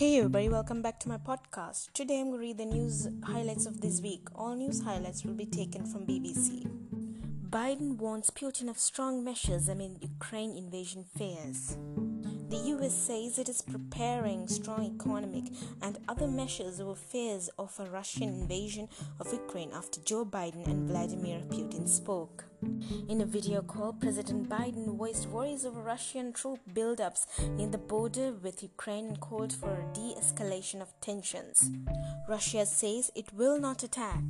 Hey everybody, welcome back to my podcast. Today I'm going to read the news highlights of this week. All news highlights will be taken from BBC. Biden warns Putin of strong measures amid Ukraine invasion fears. The US says it is preparing strong economic and other measures over fears of a Russian invasion of Ukraine after Joe Biden and Vladimir Putin spoke. In a video call, President Biden voiced worries over Russian troop buildups near the border with Ukraine and called for a de escalation of tensions. Russia says it will not attack.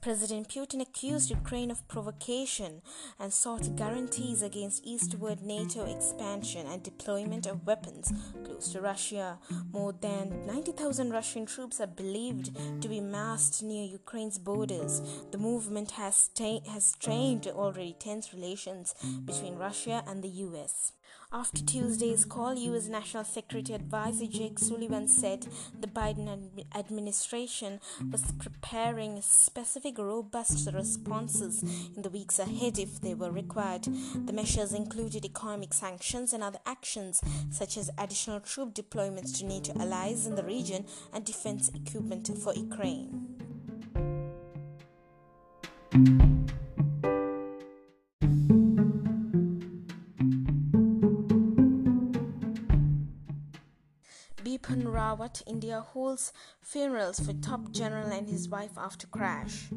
President Putin accused Ukraine of provocation and sought guarantees against eastward NATO expansion and deployment of weapons close to Russia. More than 90,000 Russian troops are believed to be massed near Ukraine's borders. The movement has, ta- has strained already tense relations between Russia and the US. After Tuesday's call, U.S. National Security Advisor Jake Sullivan said the Biden administration was preparing specific robust responses in the weeks ahead if they were required. The measures included economic sanctions and other actions, such as additional troop deployments to NATO allies in the region and defense equipment for Ukraine. India holds funerals for top general and his wife after crash.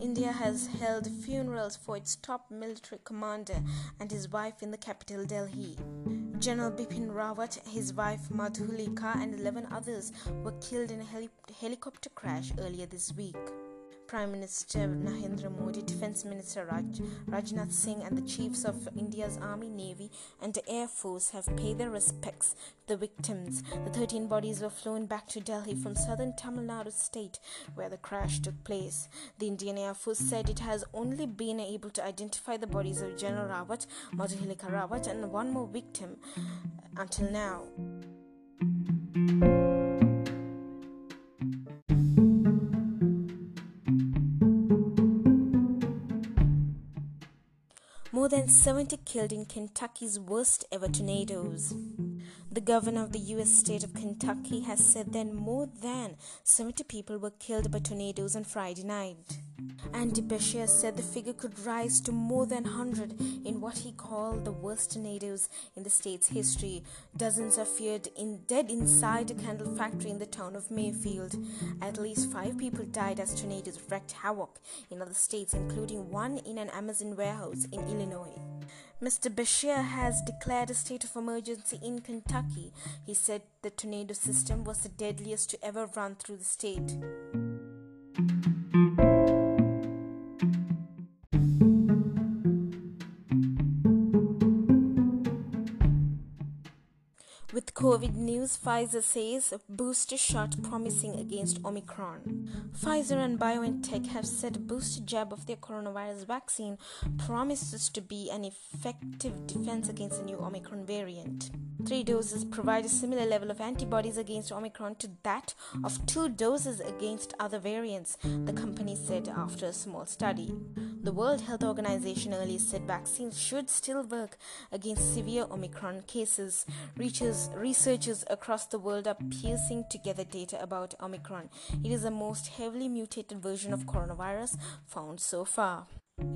India has held funerals for its top military commander and his wife in the capital Delhi. General Bipin Rawat, his wife Madhulika, and 11 others were killed in a heli- helicopter crash earlier this week. Prime Minister Narendra Modi, Defence Minister Raj, Rajnath Singh, and the chiefs of India's Army, Navy, and Air Force have paid their respects to the victims. The 13 bodies were flown back to Delhi from southern Tamil Nadu state where the crash took place. The Indian Air Force said it has only been able to identify the bodies of General Rawat, Madhulika Rawat, and one more victim until now. Than 70 killed in Kentucky's worst ever tornadoes. The governor of the U.S. state of Kentucky has said that more than 70 people were killed by tornadoes on Friday night. Andy Beshear said the figure could rise to more than 100 in what he called the worst tornadoes in the state's history. Dozens are feared in dead inside a candle factory in the town of Mayfield. At least five people died as tornadoes wreaked havoc in other states, including one in an Amazon warehouse in Illinois. Mr. Beshear has declared a state of emergency in Kentucky. He said the tornado system was the deadliest to ever run through the state. With COVID news, Pfizer says a booster shot promising against Omicron. Pfizer and BioNTech have said a booster jab of their coronavirus vaccine promises to be an effective defense against the new Omicron variant. Three doses provide a similar level of antibodies against Omicron to that of two doses against other variants, the company said after a small study. The World Health Organization earlier said vaccines should still work against severe Omicron cases. Researchers across the world are piecing together data about Omicron. It is the most heavily mutated version of coronavirus found so far.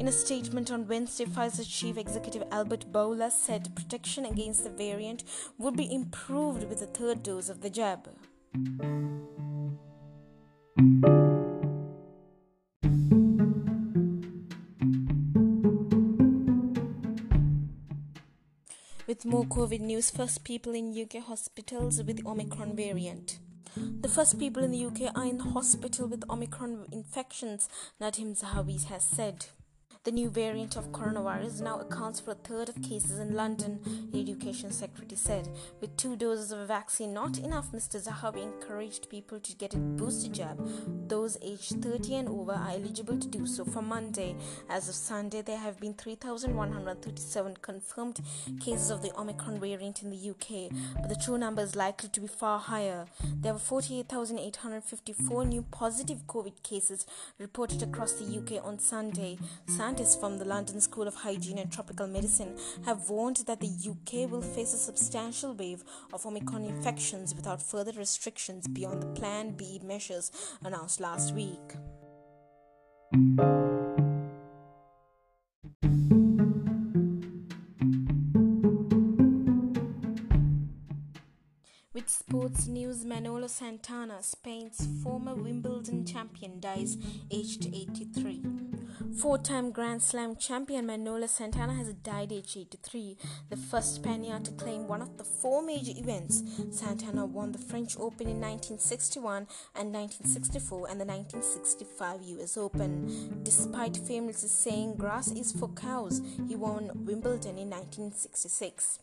In a statement on Wednesday, Pfizer chief executive Albert Bourla said protection against the variant would be improved with a third dose of the jab. With more COVID news, first people in UK hospitals with Omicron variant. The first people in the UK are in hospital with Omicron infections, Nadhim Zahawi has said. The new variant of coronavirus now accounts for a third of cases in London, the Education Secretary said. With two doses of a vaccine not enough, Mr. Zahawi encouraged people to get a booster jab. Those aged 30 and over are eligible to do so from Monday. As of Sunday, there have been 3,137 confirmed cases of the Omicron variant in the UK, but the true number is likely to be far higher. There were 48,854 new positive COVID cases reported across the UK on Sunday. San scientists from the London School of Hygiene and Tropical Medicine have warned that the UK will face a substantial wave of Omicron infections without further restrictions beyond the Plan B measures announced last week. With sports news, Manolo Santana, Spain's former Wimbledon champion, dies aged 83. Four time Grand Slam champion Manolo Santana has died aged 83, the first Spaniard to claim one of the four major events. Santana won the French Open in 1961 and 1964 and the 1965 US Open. Despite famously saying grass is for cows, he won Wimbledon in 1966.